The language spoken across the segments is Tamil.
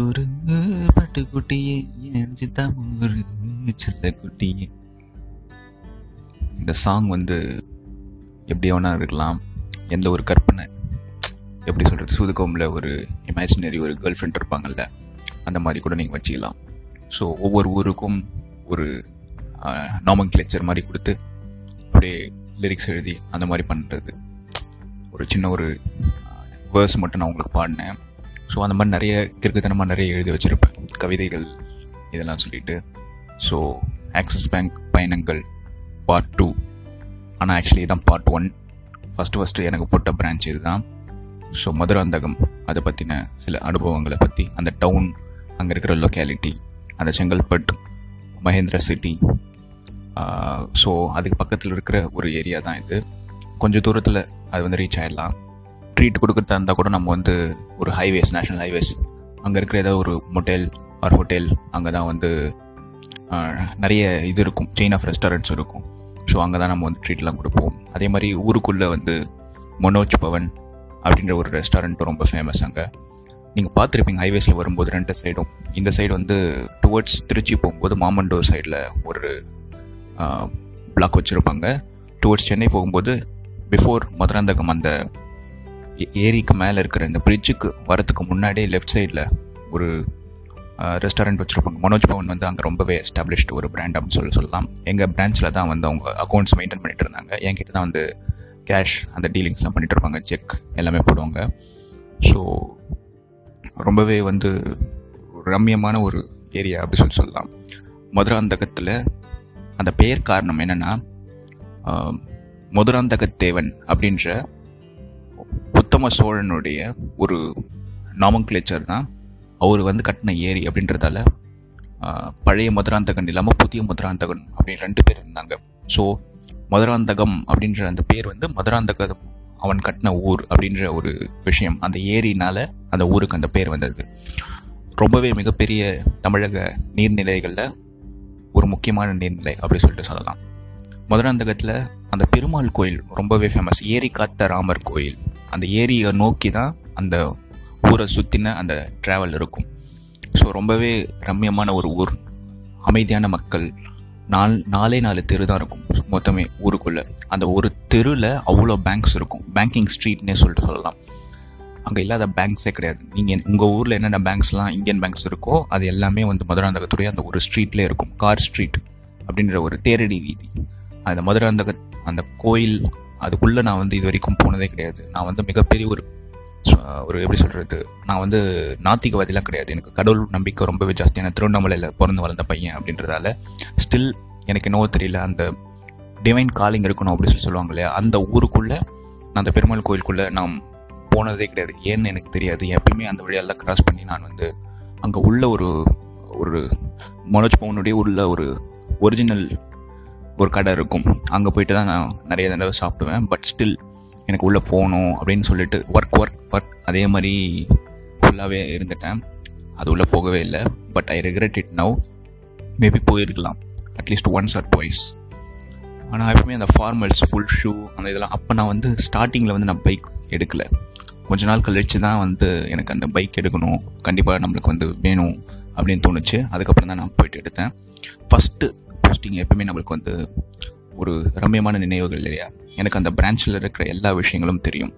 பவிஞ்சோறு பட்டுக்குட்டியே என் சித்தாமூர் சித்தக்குட்டியே. இந்த சாங் வந்து எப்படி வேணா இருக்கலாம். எந்த ஒரு கற்பனை எப்படி சொல்கிறது சூதுகோமில் ஒரு இமேஜினரி ஒரு கேர்ள் ஃப்ரெண்ட் இருப்பாங்கல்ல அந்த மாதிரி கூட நீங்கள் வச்சுக்கலாம். ஸோ ஒவ்வொரு ஊருக்கும் ஒரு நாமன் கிளச்சர் மாதிரி கொடுத்து அப்படியே லிரிக்ஸ் எழுதி அந்த மாதிரி பண்ணுறது ஒரு சின்ன ஒரு வேர்ஸ் மட்டும் நான் உங்களுக்கு பாடினேன். ஸோ அந்த மாதிரி நிறைய கிறுக்குத்தனமாக நிறைய எழுதி வச்சுருப்பேன். கவிதைகள் இதெல்லாம் சொல்லிட்டு. ஸோ ஆக்சிஸ் பேங்க் பயணங்கள் பார்ட் டூ ஆனால் ஆக்சுவலி தான் பார்ட் ஒன் ஃபஸ்ட்டு ஃபஸ்ட்டு எனக்கு போட்ட பிரான்ச் இதுதான். ஸோ மதுராந்தகம் அதை பற்றின சில அனுபவங்களை பற்றி அந்த டவுன் அங்கே இருக்கிற லொக்காலிட்டி அந்த செங்கல்பட்டு மகேந்திர சிட்டி ஸோ அதுக்கு பக்கத்தில் இருக்கிற ஒரு ஏரியா தான் இது. கொஞ்சம் தூரத்தில் அது வந்து ரீச் ஆகிடலாம் ட்ரீட் கொடுக்குறதா இருந்தால் கூட நம்ம வந்து ஒரு ஹைவேஸ் நேஷ்னல் ஹைவேஸ் அங்கே இருக்கிற ஏதாவது ஒரு மொட்டேல் ஆர் ஹோட்டல் அங்கே தான் வந்து நிறைய இது இருக்கும். செயின் ஆஃப் ரெஸ்டாரண்ட்ஸ் இருக்கும். ஸோ அங்கே தான் நம்ம வந்து ட்ரீட்லாம் கொடுப்போம். அதே மாதிரி ஊருக்குள்ளே வந்து மனோஜ் பவன் அப்படின்ற ஒரு ரெஸ்டாரண்ட்டும் ரொம்ப ஃபேமஸ் அங்கே. நீங்கள் பார்த்துருப்பீங்க ஹைவேஸில் வரும்போது ரெண்டு சைடும் இந்த சைடு வந்து டுவர்ட்ஸ் திருச்சி போகும்போது மாமண்டூர் சைடில் ஒரு பிளாக் வச்சுருப்பாங்க. டுவர்ட்ஸ் சென்னை போகும்போது பிஃபோர் மதுராந்தகம் அந்த ஏரிக்கு மேலே இருக்கிற இந்த பிரிட்ஜுக்கு வரத்துக்கு முன்னாடியே லெஃப்ட் சைடில் ஒரு ரெஸ்டாரண்ட் வச்சுருப்பாங்க. மனோஜ் பவன் வந்து அங்கே ரொம்பவே எஸ்டாப்ளிஷ்டு ஒரு பிராண்ட் அப்படின்னு சொல்லி சொல்லலாம். எங்கள் பிரான்ச்சில் தான் வந்து அவங்க அக்கௌண்ட்ஸ் மெயின்டைன் பண்ணிட்டு இருந்தாங்க. என்கிட்ட தான் வந்து கேஷ் அந்த டீலிங்ஸ்லாம் பண்ணிட்டு இருப்பாங்க. செக் எல்லாமே போடுவாங்க. ஸோ ரொம்பவே வந்து ரம்யமான ரம்மியமான ஒரு ஏரியா அப்படி சொல்லி சொல்லலாம். மதுராந்தகத்தில் அந்த பெயர் காரணம் என்னென்னா மதுராந்தகத்தேவன் அப்படின்ற உத்தம சோழனுடைய ஒரு நாமங்கிளேச்சர் தான். அவர் வந்து கட்டின ஏரி அப்படின்றதால பழைய மதுராந்தகன் இல்லாமல் புதிய மதுராந்தகன் அப்படின்னு ரெண்டு பேர் இருந்தாங்க. ஸோ மதுராந்தகம் அப்படின்ற அந்த பேர் வந்து மதுராந்தகம் அவன் கட்டின ஊர் அப்படின்ற ஒரு விஷயம். அந்த ஏரினால் அந்த ஊருக்கு அந்த பேர் வந்தது. ரொம்பவே மிகப்பெரிய தமிழக நீர்நிலைகளில் ஒரு முக்கியமான நீர்நிலை அப்படி சொல்லிட்டு சொல்லலாம். மதுராந்தகத்தில் அந்த பெருமாள் கோயில் ரொம்பவே ஃபேமஸ் ஏரி காத்த ராமர் கோயில். அந்த ஏரியை நோக்கி தான் அந்த ஊரை சுற்றின அந்த ட்ராவல் இருக்கும். ஸோ ரொம்பவே ரம்மியமான ஒரு ஊர். அமைதியான மக்கள். நால் நாலே நாலு தெரு தான் இருக்கும். மொத்தமே ஊருக்குள்ளே. அந்த ஒரு தெருவில் அவ்வளோ பேங்க்ஸ் இருக்கும். பேங்கிங் ஸ்ட்ரீட்னே சொல்லிட்டு சொல்லலாம். அங்கே இல்லாத பேங்க்ஸே கிடையாது. நீங்கள் உங்கள் ஊரில் என்னென்ன பேங்க்ஸ்லாம் இந்தியன் பேங்க்ஸ் இருக்கோ அது எல்லாமே வந்து மதுராந்தகத்துடைய அந்த ஒரு ஸ்ட்ரீட்லேயே இருக்கும். கார் ஸ்ட்ரீட் அப்படின்ற ஒரு தேரடி வீதி. அந்த மதுராந்தக அந்த கோயில் அதுக்குள்ளே நான் வந்து இது வரைக்கும் போனதே கிடையாது. நான் வந்து மிகப்பெரிய ஒரு ஒரு எப்படி சொல்கிறது நான் வந்து நாத்திகவாதிலாம் கிடையாது. எனக்கு கடவுள் நம்பிக்கை ரொம்பவே ஜாஸ்தி. நான் திருவண்ணாமலையில் பிறந்து வளர்ந்த பையன் அப்படின்றதால ஸ்டில் எனக்கு என்னவோ தெரியல. அந்த டிவைன் காலிங் இருக்கணும் அப்படின்னு சொல்லி சொல்லுவாங்க இல்லையா? அந்த ஊருக்குள்ளே நான் அந்த பெருமாள் கோயிலுக்குள்ளே நான் போனதே கிடையாது. ஏன்னு எனக்கு தெரியாது. எப்பயுமே அந்த வழியெல்லாம் கிராஸ் பண்ணி நான் வந்து அங்கே உள்ள ஒரு ஒரு மனோஜ் பவனுடைய உள்ள ஒரு ஒரிஜினல் ஒரு கடை இருக்கும். அங்கே போயிட்டு தான் நான் நிறைய தடவை சாப்பிடுவேன். பட் ஸ்டில் எனக்கு உள்ளே போகணும் அப்படின்னு சொல்லிட்டு ஒர்க் ஒர்க் ஒர்க் அதே மாதிரி ஃபுல்லாகவே இருந்துட்டேன். அது உள்ளே போகவே இல்லை. But I regret it now maybe போயிருக்கலாம். At least once or twice ஆனால் எப்பவுமே அந்த ஃபார்மல்ஸ் ஃபுல் ஷூ அந்த இதெல்லாம் அப்போ நான் வந்து ஸ்டார்டிங்கில் வந்து நான் பைக் எடுக்கலை. கொஞ்ச நாள் கழிச்சு தான் வந்து எனக்கு அந்த பைக் எடுக்கணும். கண்டிப்பாக நம்மளுக்கு வந்து வேணும். அப்படின்னு தோணுச்சு. அதுக்கப்புறம் தான் நான் போயிட்டு எடுத்தேன். ஃபஸ்ட்டு போஸ்டிங் எப்பவுமே நம்மளுக்கு வந்து ஒரு ரம்மியமான நினைவுகள் இல்லையா? எனக்கு அந்த பிரான்ச்சில் இருக்கிற எல்லா விஷயங்களும் தெரியும்.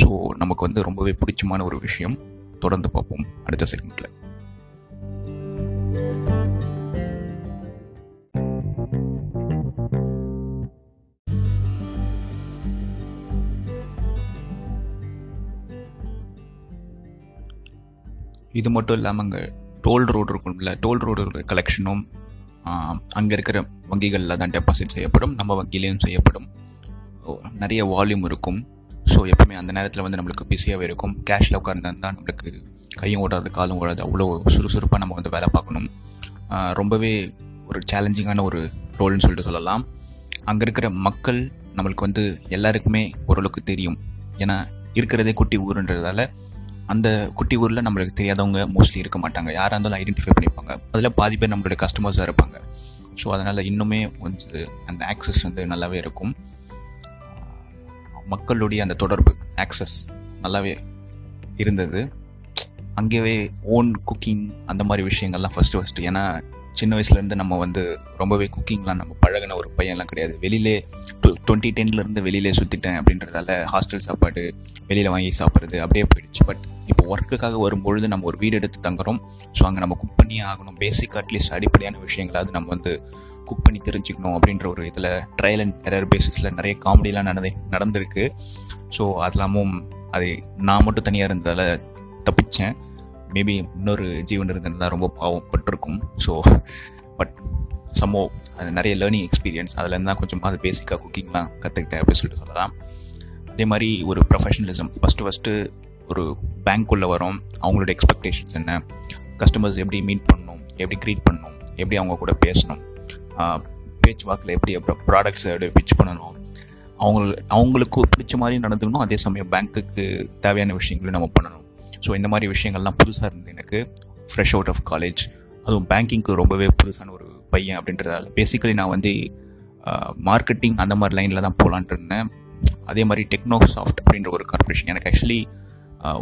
ஸோ நமக்கு வந்து ரொம்பவே பிடிச்சமான ஒரு விஷயம். தொடர்ந்து பார்ப்போம். அடுத்த செகண்டில் இது மட்டும் இல்லாமல் அங்கே டோல் ரோடு இருக்கும்ல டோல் ரோடு கலெக்ஷனும் அங்கே இருக்கிற வங்கிகளில் தான் டெபாசிட் செய்யப்படும் நம்ம வங்கியிலையும் செய்யப்படும். நிறைய வால்யூம் இருக்கும். ஸோ எப்பவுமே அந்த நேரத்தில் வந்து நம்மளுக்கு பிஸியாகவே இருக்கும். கேஷில் உட்காந்துருந்தா நம்மளுக்கு கையும் ஓடாது காலும் ஓடாது. அவ்வளோ சுறுசுறுப்பாக நம்ம வந்து வேலை பார்க்கணும். ரொம்பவே ஒரு சேலஞ்சிங்கான ஒரு ரோல்னு சொல்லிட்டு சொல்லலாம். அங்கே இருக்கிற மக்கள் நம்மளுக்கு வந்து எல்லாருக்குமே ஓரளவுக்கு தெரியும். ஏன்னா இருக்கிறதே குட்டி ஊருன்றதால அந்த குட்டி ஊரில் நம்மளுக்கு தெரியாதவங்க மோஸ்ட்லி இருக்க மாட்டாங்க. யாராக இருந்தாலும் ஐடென்டிஃபை பண்ணிப்பாங்க. அதில் பாதி பேர் நம்மளுடைய கஸ்டமர்ஸாக இருப்பாங்க. ஸோ அதனால் இன்னுமே கொஞ்சம் அந்த ஆக்சஸ் வந்து நல்லாவே இருக்கும். மக்களுடைய அந்த தொடர்பு ஆக்சஸ் நல்லாவே இருந்தது. அங்கேயே ஓன் குக்கிங் அந்த மாதிரி விஷயங்கள்லாம் ஃபஸ்ட்டு ஃபஸ்ட்டு ஏன்னா சின்ன வயசுலேருந்து நம்ம வந்து ரொம்பவே குக்கிங்லாம் நம்ம பழகின ஒரு பையன்லாம் கிடையாது. வெளியிலே டுவெண்ட்டி டென்லேருந்து வெளியிலே சுற்றிட்டேன் அப்படின்றதால ஹாஸ்டல் சாப்பாடு வெளியில் வாங்கி சாப்பிட்றது அப்படியே போயிடுச்சு. பட் இப்போ ஒர்க்குக்காக வரும்பொழுது நம்ம ஒரு வீடு எடுத்து தங்குறோம். ஸோ அங்கே நம்ம குக் பண்ணியே ஆகணும். பேசிக் அட்லீஸ்ட் அடிப்படையான விஷயங்களாவது நம்ம வந்து குக் பண்ணி தெரிஞ்சுக்கணும் அப்படின்ற ஒரு இதில் ட்ரையல் அண்ட் எரர் பேசிஸில் நிறைய காமெடிலாம் நடந்து நடந்திருக்கு. ஸோ அதெல்லாமும் அது நான் மட்டும் தனியாக இருந்ததால் தப்பிச்சேன். மேபி இன்னொரு ஜீவன் இருந்திருந்தால் ரொம்ப பாவம் பட்டிருக்கும் ஸோ பட் சம்மோ அது நிறைய லேர்னிங் எக்ஸ்பீரியன்ஸ் அதுலேருந்து தான் கொஞ்சமாக அது பேசிக்காக குக்கிங்லாம் கற்றுக்கிட்டேன் அப்படின்னு சொல்லிட்டு சொல்லலாம். அதே மாதிரி ஒரு ப்ரொஃபஷனலிசம் ஃபஸ்ட்டு ஃபஸ்ட்டு ஒரு பேங்க்குள்ளே வரோம். அவங்களோட எக்ஸ்பெக்டேஷன்ஸ் என்ன? கஸ்டமர்ஸ் எப்படி மீட் பண்ணணும்? எப்படி க்ரீட் பண்ணணும்? எப்படி அவங்க கூட பேசணும்? பேச்சு வாக்கில் எப்படி அப்புறம் ப்ராடக்ட்ஸை எப்படி பிச் பண்ணணும்? அவங்க அவங்களுக்கு பிடிச்ச மாதிரி நடந்துக்கணும். அதே சமயம் பேங்க்குக்கு தேவையான விஷயங்களும் நம்ம பண்ணணும். ஸோ இந்த மாதிரி விஷயங்கள்லாம் புதுசாக இருந்தது எனக்கு. ஃப்ரெஷ் அவுட் ஆஃப் காலேஜ் அதுவும் பேங்கிங்க்கு ரொம்பவே புதுசான ஒரு பையன் அப்படின்றதால. பேசிக்கலி நான் வந்து மார்க்கெட்டிங் அந்த மாதிரி லைனில் தான் போகலான்ட்டு இருந்தேன். அதே மாதிரி டெக்னோ சாஃப்ட் அப்படின்ற ஒரு கார்பரேஷன் எனக்கு ஆக்சுவலி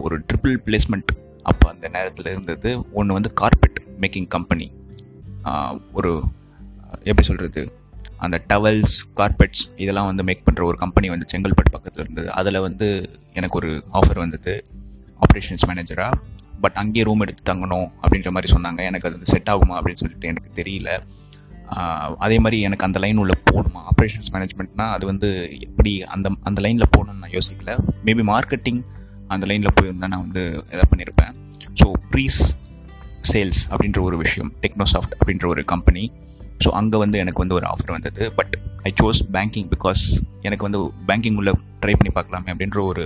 ஒரு ட்ரிபிள் பிளேஸ்மெண்ட் அப்போ அந்த நேரத்தில் இருந்தது. ஒன்று வந்து கார்பெட் மேக்கிங் கம்பெனி ஒரு எப்படி சொல்கிறது அந்த டவல்ஸ் கார்பெட்ஸ் இதெல்லாம் வந்து மேக் பண்ணுற ஒரு கம்பெனி வந்து செங்கல்பட்டு பக்கத்தில் இருந்தது. அதில் வந்து எனக்கு ஒரு ஆஃபர் வந்தது ஆப்ரேஷன்ஸ் மேனேஜராக பட் அங்கேயே ரூம் எடுத்து தங்கணும் அப்படின்ற மாதிரி சொன்னாங்க. எனக்கு அது செட் ஆகுமா அப்படின்னு சொல்லிட்டு எனக்கு தெரியல. அதே மாதிரி எனக்கு அந்த லைன் உள்ள போகணுமா? ஆப்ரேஷன்ஸ் மேனேஜ்மெண்ட்னா அது வந்து எப்படி அந்த அந்த லைனில் போகணும்னு நான் யோசிக்கல. மேபி மார்க்கெட்டிங் அந்த லைனில் போயிருந்தால் நான் வந்து எதாவது பண்ணியிருப்பேன் ஸோ ப்ரீஸ் சேல்ஸ் அப்படின்ற ஒரு விஷயம் டெக்னோசாஃப்ட் அப்படின்ற ஒரு கம்பெனி ஸோ அங்கே வந்து எனக்கு வந்து ஒரு ஆஃபர் வந்தது. But I chose banking because எனக்கு வந்து பேங்கிங் உள்ள ட்ரை பண்ணி பார்க்கலாமே அப்படின்ற ஒரு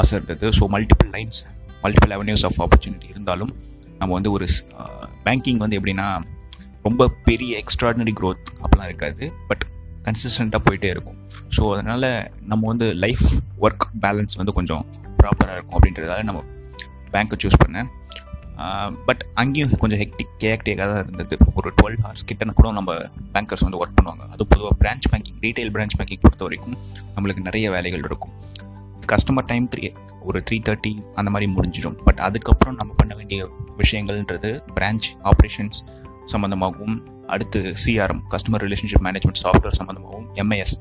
ஆசை இருந்தது. So multiple lines multiple avenues of opportunity இருந்தாலும் நம்ம வந்து ஒரு பேங்கிங் வந்து எப்படின்னா ரொம்ப பெரிய எக்ஸ்ட்ராடினரி க்ரோத் அப்படிலாம் இருக்காது. பட் கன்சிஸ்டண்ட்டாக போயிட்டே இருக்கும். ஸோ அதனால் நம்ம வந்து லைஃப் ஒர்க் பேலன்ஸ் வந்து கொஞ்சம் ப்ராப்பராக இருக்கும் அப்படின்றதால நம்ம பேங்க்கை சூஸ் பண்ணேன். பட் அங்கேயும் கொஞ்சம் ஹெக்டிக் கேக்டிக்காக தான் இருந்தது. ஒரு டுவெல் ஹவர்ஸ் கிட்டன கூட நம்ம பேங்கர்ஸ் வந்து ஒர்க் பண்ணுவாங்க. அது பொதுவாக branch banking retail branch banking பொறுத்த வரைக்கும் நம்மளுக்கு நிறைய வேலைகள் இருக்கும். கஸ்டமர் டைம் த்ரீ ஒரு த்ரீ தேர்ட்டி அந்த மாதிரி முடிஞ்சிடும். பட் அதுக்கப்புறம் நம்ம பண்ண வேண்டிய விஷயங்கள்ன்றது பிரான்ச் ஆப்ரேஷன்ஸ் சம்மந்தமாகவும் அடுத்து CRM customer relationship management software சம்மந்தமாகவும் MIS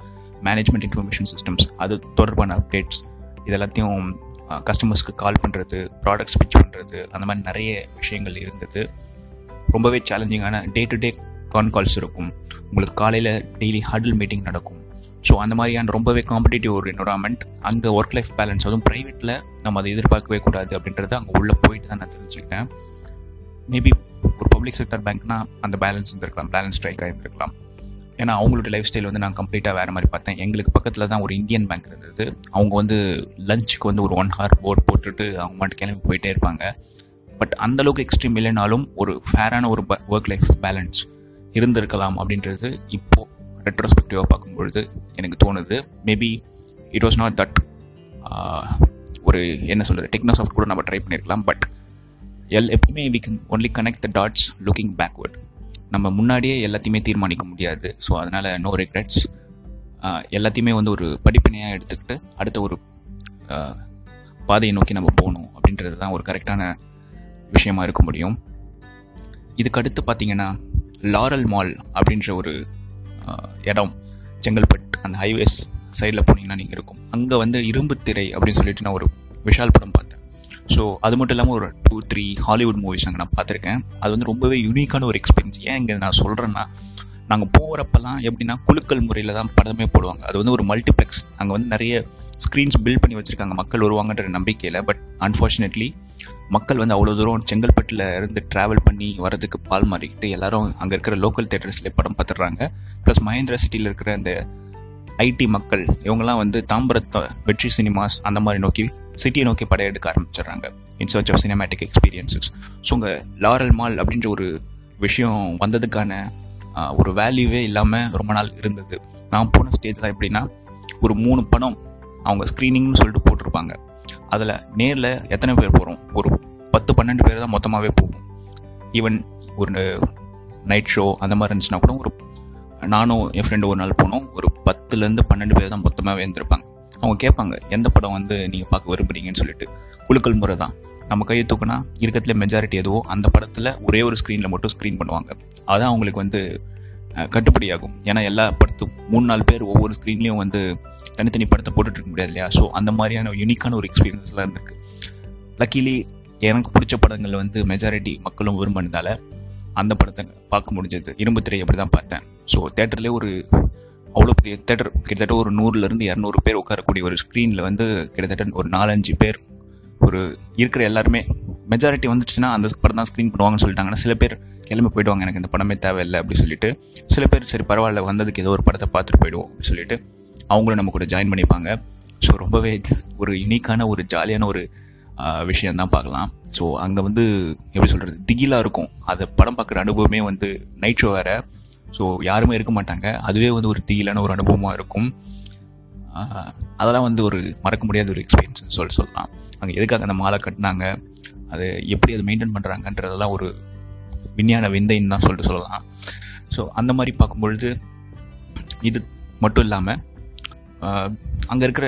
management information systems அது தொடர்பான அப்டேட்ஸ் இதெல்லாத்தையும் கஸ்டமர்ஸ்க்கு கால் பண்ணுறது ப்ராடக்ட்ஸ் பிச் பண்ணுறது அந்த மாதிரி நிறைய விஷயங்கள் இருந்தது. ரொம்பவே சேலஞ்சிங்கான day to day con calls இருக்கும். உங்களுக்கு காலையில் டெய்லி ஹர்டில் மீட்டிங் நடக்கும். ஸோ அந்த மாதிரியான ரொம்பவே காம்படிட்டிவ் ஒரு என்வரான்மெண்ட் அங்கே ஒர்க் லைஃப் பேலன்ஸ் அதுவும் ப்ரைவேட்டில் நம்ம அதை எதிர்பார்க்கவே கூடாது அப்படின்றத அங்கே உள்ளே போயிட்டு தான் நான் தெரிஞ்சுக்கிட்டேன். மேபி ஒரு பப்ளிக் செக்டர் பேங்க்னால் அந்த பேலன்ஸ் இருந்திருக்கலாம் பேலன்ஸ் ஸ்ட்ரைக்காக இருந்திருக்கலாம் ஏன்னா அவங்களோட லைஃப் ஸ்டைல் வந்து நான் கம்ப்ளீட்டாக வேறு மாதிரி பார்த்தேன். எங்களுக்கு பக்கத்தில் தான் ஒரு இந்தியன் பேங்க் இருந்தது. அவங்க வந்து லஞ்சுக்கு வந்து ஒரு ஒன் ஹவர் போர்ட் போட்டுட்டு அவங்க மட்டும் கிளம்பி போயிட்டே இருப்பாங்க. பட் அந்தளவுக்கு எக்ஸ்ட்ரீம் இல்லைனாலும் ஒரு ஃபேரான ஒரு ஒர்க் லைஃப் பேலன்ஸ் இருந்திருக்கலாம் அப்படின்றது இப்போது ரெட்ரோஸ்பெக்டிவாக பார்க்கும்பொழுது எனக்கு தோணுது. Maybe it was not that ஒரு என்ன சொல்கிறது டெக்னோசாஃப்ட் கூட நம்ம ட்ரை பண்ணியிருக்கலாம் பட் எல் எப்பவுமே we can only connect the dots looking backward நம்ம முன்னாடியே எல்லாத்தையுமே தீர்மானிக்க முடியாது. ஸோ அதனால் நோ ரிக்ரெட்ஸ் எல்லாத்தையுமே வந்து ஒரு படிப்பினையாக எடுத்துக்கிட்டு அடுத்த ஒரு பாதையை நோக்கி நம்ம போகணும் அப்படின்றது தான் ஒரு கரெக்டான விஷயமா இருக்க முடியும். இதுக்கு அடுத்து பார்த்தீங்கன்னா லாரல் மால் அப்படின்ற ஒரு இடம் செங்கல்பட்டு அந்த ஹைவேஸ் சைடில் போனீங்கன்னா நீங்கள் இருக்கும். அங்கே வந்து இரும்பு திரை அப்படின்னு சொல்லிட்டு நான் ஒரு விஷால் படம் பார்த்தேன். ஸோ அது மட்டும் இல்லாமல் ஒரு டூ த்ரீ ஹாலிவுட் மூவிஸ் அங்கே நான் பார்த்துருக்கேன். அது வந்து ரொம்பவே யூனிக்கான ஒரு எக்ஸ்பீரியன்ஸ் ஏன் இங்கே நான் சொல்கிறேன்னா நாங்கள் போகிறப்பெல்லாம் எப்படின்னா குழுக்கள் முறையில் தான் படமே போடுவாங்க. அது வந்து ஒரு மல்டிப்ளெக்ஸ் அங்கே வந்து நிறைய ஸ்க்ரீன்ஸ் பில்ட் பண்ணி வச்சுருக்காங்க. மக்கள் வருவாங்கன்ற நம்பிக்கையில் பட் அன்ஃபார்ச்சுனேட்லி மக்கள் வந்து அவ்வளோ தூரம் செங்கல்பட்டில் இருந்து ட்ராவல் பண்ணி வரதுக்கு பால் மாறிக்கிட்டு எல்லோரும் அங்கே இருக்கிற லோக்கல் தேட்டர்ஸில் படம் பார்த்துட்றாங்க. ப்ளஸ் மகேந்திரா சிட்டியில் இருக்கிற அந்த ஐடி மக்கள் இவங்கெல்லாம் வந்து தாம்பரத்தை வெற்றி சினிமாஸ் அந்த மாதிரி நோக்கி சிட்டியை நோக்கி படையெடுக்க ஆரம்பிச்சிடுறாங்க. In search of cinematic experiences so உங்கள் லாரல் மால் அப்படின்ற ஒரு விஷயம் வந்ததுக்கான ஒரு வேல்யூவே இல்லாமல் ரொம்ப நாள் இருந்தது. நான் போன ஸ்டேஜில் எப்படின்னா ஒரு மூணு படம் அவங்க ஸ்க்ரீனிங்னு சொல்லிட்டு போட்டிருப்பாங்க. அதில் நேரில் எத்தனை பேர் போகிறோம் ஒரு பத்து பன்னெண்டு பேர் தான் மொத்தமாகவே போகும். ஈவன் ஒரு நைட் ஷோ அந்த மாதிரி இருந்துச்சுன்னா கூட ஒரு நானும் என் ஃப்ரெண்டு ஒரு நாள் போனோம். ஒரு பத்துலேருந்து பன்னெண்டு பேர் தான் மொத்தமாகவே இருந்திருப்பாங்க. அவங்க கேட்பாங்க எந்த படம் வந்து நீங்கள் பார்க்க விரும்புறீங்கன்னு சொல்லிட்டு. குழுக்கள் முறை தான். நம்ம கையை தூக்குனா இருக்கிறதுல மெஜாரிட்டி எதுவோ அந்த படத்தில் ஒரே ஒரு ஸ்க்ரீனில் மட்டும் ஸ்க்ரீன் பண்ணுவாங்க. அதான் அவங்களுக்கு வந்து கட்டுப்படியாகும். ஏன்னா எல்லா படத்தும் மூணு நாலு பேர் ஒவ்வொரு ஸ்க்ரீன்லேயும் வந்து தனித்தனி படத்தை போட்டுட்டு இருக்க முடியாது இல்லையா? ஸோ அந்த மாதிரியான யூனிக்கான ஒரு எக்ஸ்பீரியன்ஸ்லாம் இருந்திருக்கு. லக்கிலி எனக்கு பிடிச்ச படங்கள் வந்து மெஜாரிட்டி மக்களும் விரும்பினதால அந்த படத்தை பார்க்க முடிஞ்சது. இரும்பு திரை அப்படி தான் பார்த்தேன் ஸோ தேட்டர்லேயே ஒரு அவ்வளோ பெரிய தேட்டர் கிட்டத்தட்ட ஒரு நூறுலேருந்து இரநூறு பேர் உட்காரக்கூடிய ஒரு ஸ்க்ரீனில் வந்து கிட்டத்தட்ட ஒரு நாலஞ்சு பேர் ஒரு இருக்கிற எல்லாருமே மெஜாரிட்டி வந்துச்சுன்னா அந்த படம் தான் ஸ்க்ரீன் பண்ணுவாங்கன்னு சொல்லிட்டாங்கன்னா சில பேர் கிளம்பி போயிடுவாங்க எனக்கு இந்த படமே தேவையில்லை அப்படி சொல்லிட்டு. சில பேர் சரி பரவாயில்ல வந்ததுக்கு ஏதோ ஒரு படத்தை பார்த்துட்டு போயிடுவோம் அப்படின்னு சொல்லிட்டு அவங்களும் நம்ம கூட ஜாயின் பண்ணிப்பாங்க. ஸோ ரொம்பவே ஒரு யூனிக்கான ஒரு ஜாலியான ஒரு விஷயம் தான் பார்க்கலாம். ஸோ அங்கே வந்து எப்படி சொல்கிறது திகிலாக இருக்கும். அதை படம் பார்க்குற அனுபவமே வந்து நைட் ஷோ வேறு. ஸோ யாருமே இருக்க மாட்டாங்க. அதுவே வந்து ஒரு தீயிலான ஒரு அனுபவமாக இருக்கும். அதெல்லாம் வந்து ஒரு மறக்க முடியாத ஒரு எக்ஸ்பீரியன்ஸ் சொல்லி சொல்லலாம். அங்கே எதுக்காக அந்த மாலை கட்டினாங்க? அது எப்படி அதை மெயின்டைன் பண்ணுறாங்கன்றதெல்லாம் ஒரு விஞ்ஞான விந்தைன்னு தான் சொல்லிட்டு சொல்லலாம். ஸோ அந்த மாதிரி பார்க்கும்பொழுது இது மட்டும் இல்லாமல் அங்கே இருக்கிற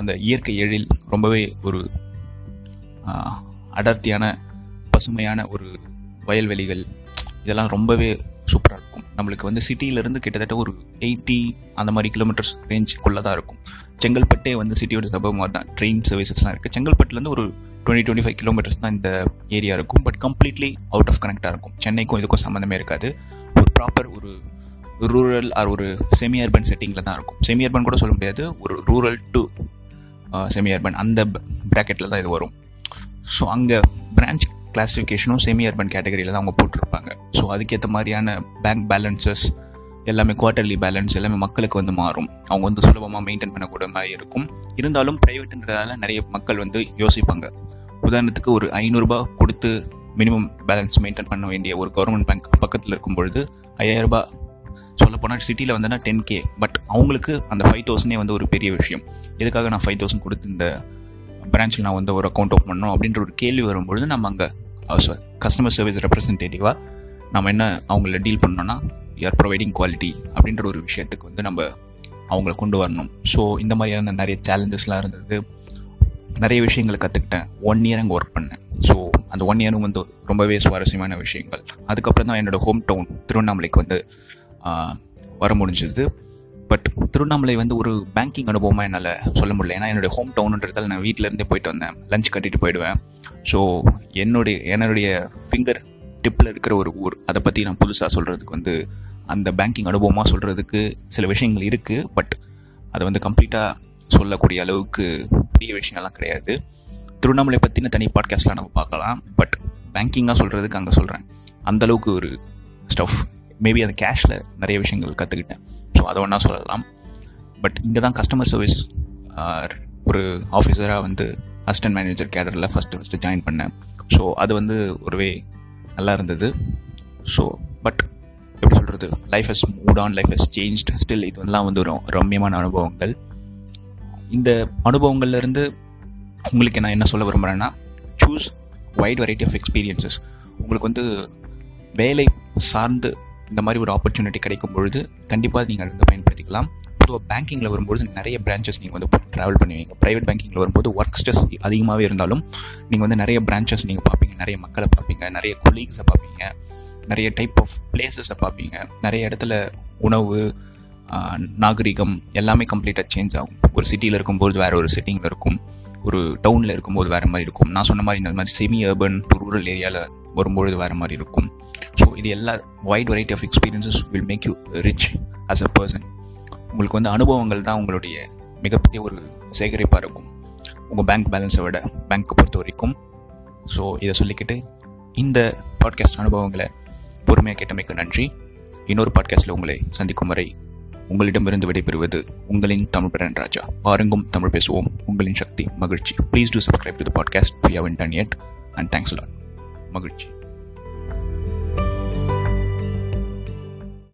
அந்த இயற்கை எழில் ரொம்பவே ஒரு அடர்த்தியான பசுமையான ஒரு வயல்வெளிகள் இதெல்லாம் ரொம்பவே சூப்பராக இருக்கும். நம்மளுக்கு வந்து சிட்டியிலேருந்து கிட்டத்தட்ட ஒரு எயிட்டி அந்த மாதிரி கிலோமீட்டர்ஸ் ரேஞ்சுக்குள்ளே தான் இருக்கும். செங்கல்பட்டே வந்து சிட்டியோட சபமாக தான் ட்ரெயின் சர்வீசஸ்லாம் இருக்குது செங்கல்பட்டுலேருந்து ஒரு டுவெண்ட்டி டுவெண்ட்டி ஃபைவ் கிலோமீட்டர்ஸ் தான் இந்த ஏரியா இருக்கும். பட் கம்ப்ளீட்லி அவுட் ஆஃப் கனெக்டாக இருக்கும். சென்னைக்கும் இதுக்கும் சம்மந்தமே இருக்காது. ஒரு ப்ராப்பர் ஒரு ரூரல் ஆர் ஒரு செமி அர்பன் செட்டிங்கில் தான் இருக்கும். செமி அர்பன் கூட சொல்ல முடியாது. ஒரு ரூரல் டு செமி அர்பன் அந்த ப்ராக்கெட்டில் தான் இது வரும். ஸோ அங்கே பிரான்ச் கிளாஸிஃபிகேஷனும் செமி அர்பன் கேட்டகரியில் தான் அவங்க போட்டிருப்பாங்க. ஸோ அதுக்கேற்ற மாதிரியான பேங்க் பேலன்சஸ் எல்லாமே குவார்ட்டர்லி பேலன்ஸ் எல்லாமே மக்களுக்கு வந்து மாறும். அவங்க வந்து சுலபமாக மெயின்டைன் பண்ணக்கூடிய மாதிரி இருக்கும். இருந்தாலும் ப்ரைவேட்டுன்றதால நிறைய மக்கள் வந்து யோசிப்பாங்க. உதாரணத்துக்கு ஒரு ஐநூறுரூபா கொடுத்து மினிமம் பேலன்ஸ் மெயின்டைன் பண்ண வேண்டிய ஒரு கவர்மெண்ட் பேங்க் பக்கத்தில் இருக்கும் பொழுது ஐயாயிரரூபா சொல்லப்போனால் சிட்டியில் வந்தனா டென் கே பட் அவங்களுக்கு அந்த ஃபைவ் தௌசண்டே வந்து ஒரு பெரிய விஷயம். எதுக்காக நான் ஃபைவ் தௌசண்ட் கொடுத்து இந்த பிரான்ச்சில் நான் வந்து ஒரு அக்கௌண்ட் ஓப்பன் பண்ணணும்? அப்படின்ற ஒரு கேள்வி வரும்பொழுது நம்ம அங்கே கஸ்டமர் சர்வீஸ் ரெப்ரசன்டேட்டிவாக நம்ம என்ன அவங்கள டீல் பண்ணோன்னா ஆர் ப்ரொவைடிங் குவாலிட்டி அப்படின்ற ஒரு விஷயத்துக்கு வந்து நம்ம அவங்கள கொண்டு வரணும். ஸோ இந்த மாதிரியான நிறைய சேலஞ்சஸ்லாம் இருந்தது. நிறைய விஷயங்களை கற்றுக்கிட்டேன் ஒன் இயர் அங்கே ஒர்க் பண்ணேன். ஸோ அந்த ஒன் இயரும் வந்து ரொம்பவே சுவாரஸ்யமான விஷயங்கள். அதுக்கப்புறம் தான் என்னோடய ஹோம் டவுன் திருவண்ணாமலைக்கு வந்து வர முடிஞ்சது. பட் திருவண்ணாமலை வந்து ஒரு பேங்கிங் அனுபவமாக என்னால் சொல்ல முடியல. ஏன்னா என்னுடைய ஹோம் டவுனுன்றதால் நான் வீட்டிலேருந்தே போயிட்டு வந்தேன். லஞ்ச் கட்டிட்டு போயிடுவேன். ஸோ என்னுடைய என்னுடைய ஃபிங்கர் டிப்பில் இருக்கிற ஒரு ஊர் அதை பற்றி நான் புதுசாக சொல்கிறதுக்கு வந்து அந்த பேங்கிங் அனுபவமாக சொல்கிறதுக்கு சில விஷயங்கள் இருக்குது பட் அதை வந்து கம்ப்ளீட்டாக சொல்லக்கூடிய அளவுக்கு பெரிய விஷயங்கள்லாம் கிடையாது. திருவண்ணாமலை பற்றின தனி பாட்காஸ்ட்லாம் நம்ம பார்க்கலாம். பட் பேங்கிங்காக சொல்கிறதுக்கு அங்கே சொல்கிறேன் அந்தளவுக்கு ஒரு ஸ்டஃப் மேபி அந்த கேஷில் நிறைய விஷயங்கள் கற்றுக்கிட்டேன் அதை ஒன்றா சொல்லலாம். பட் இங்கே தான் கஸ்டமர் சர்வீஸ் ஒரு ஆஃபீஸராக வந்து அசிஸ்டன்ட் மேனேஜர் கேடரில் ஃபஸ்ட்டு ஃபஸ்ட்டு ஜாயின் பண்ணேன். ஸோ அது வந்து ஒருவே நல்லா இருந்தது. ஸோ பட் எப்படி சொல்கிறது life has moved on life has changed still இதெல்லாம் வந்து ஒரு ரம்யமான அனுபவங்கள். இந்த அனுபவங்கள்லேருந்து உங்களுக்கு நான் என்ன சொல்ல விரும்புகிறேன்னா choose wide variety of experiences உங்களுக்கு வந்து வேலை சார்ந்து இந்த மாதிரி ஒரு ஆப்பர்ச்சுனிட்டி கிடைக்கும் பொழுது கண்டிப்பாக நீங்கள் அதை வந்து பயன்படுத்திக்கலாம். பொதுவாக பேங்கிங்கில் வரும்போது நிறைய பிரான்ச்சஸ் நீங்கள் வந்து ட்ராவல் பண்ணுவீங்க. ப்ரைவேட் பேங்கிங்கில் வரும்போது ஒர்க் ஸ்ட்ரெஸ் அதிகமாகவே இருந்தாலும் நீங்கள் வந்து நிறைய பிரான்ச்சஸ் நீங்கள் பார்ப்பீங்க. நிறைய மக்களை பார்ப்பீங்க. நிறைய கொலீக்ஸை பார்ப்பீங்க. நிறைய டைப் ஆஃப் பிளேசஸை பார்ப்பீங்க. நிறைய இடத்துல உணவு நாகரிகம் எல்லாமே கம்ப்ளீட்டாக சேஞ்ச் ஆகும். ஒரு சிட்டியில் இருக்கும்போது வேறு ஒரு சிட்டிங்கில் இருக்கும். ஒரு டவுனில் இருக்கும்போது வேறு மாதிரி இருக்கும். நான் சொன்ன மாதிரி இந்த மாதிரி செமி அர்பன் டு ரூரல் ஏரியாவில் வரும்பொழுது வேறு மாதிரி இருக்கும். ஸோ இது எல்லா wide variety of experiences will make you rich as a person உங்களுக்கு வந்து அனுபவங்கள் தான் உங்களுடைய மிகப்பெரிய ஒரு சேகரிப்பாக இருக்கும். உங்கள் பேங்க் பேலன்ஸை விட பேங்க்கை பொறுத்த வரைக்கும். ஸோ இதை சொல்லிக்கிட்டு இந்த பாட்காஸ்ட் அனுபவங்களை பொறுமையாக கேட்டமைக்கு நன்றி. இன்னொரு பாட்காஸ்ட்டில் உங்களை சந்திக்கும் வரை உங்களிடமிருந்து விடைபெறுவது உங்களின் தமிழ் பிரன் ராஜா. பாருங்கும் தமிழ் பேசுவோம். உங்களின் சக்தி மகிழ்ச்சி. Please do subscribe to the podcast we haven't done it and thanks lot மகிழ்ச்சி.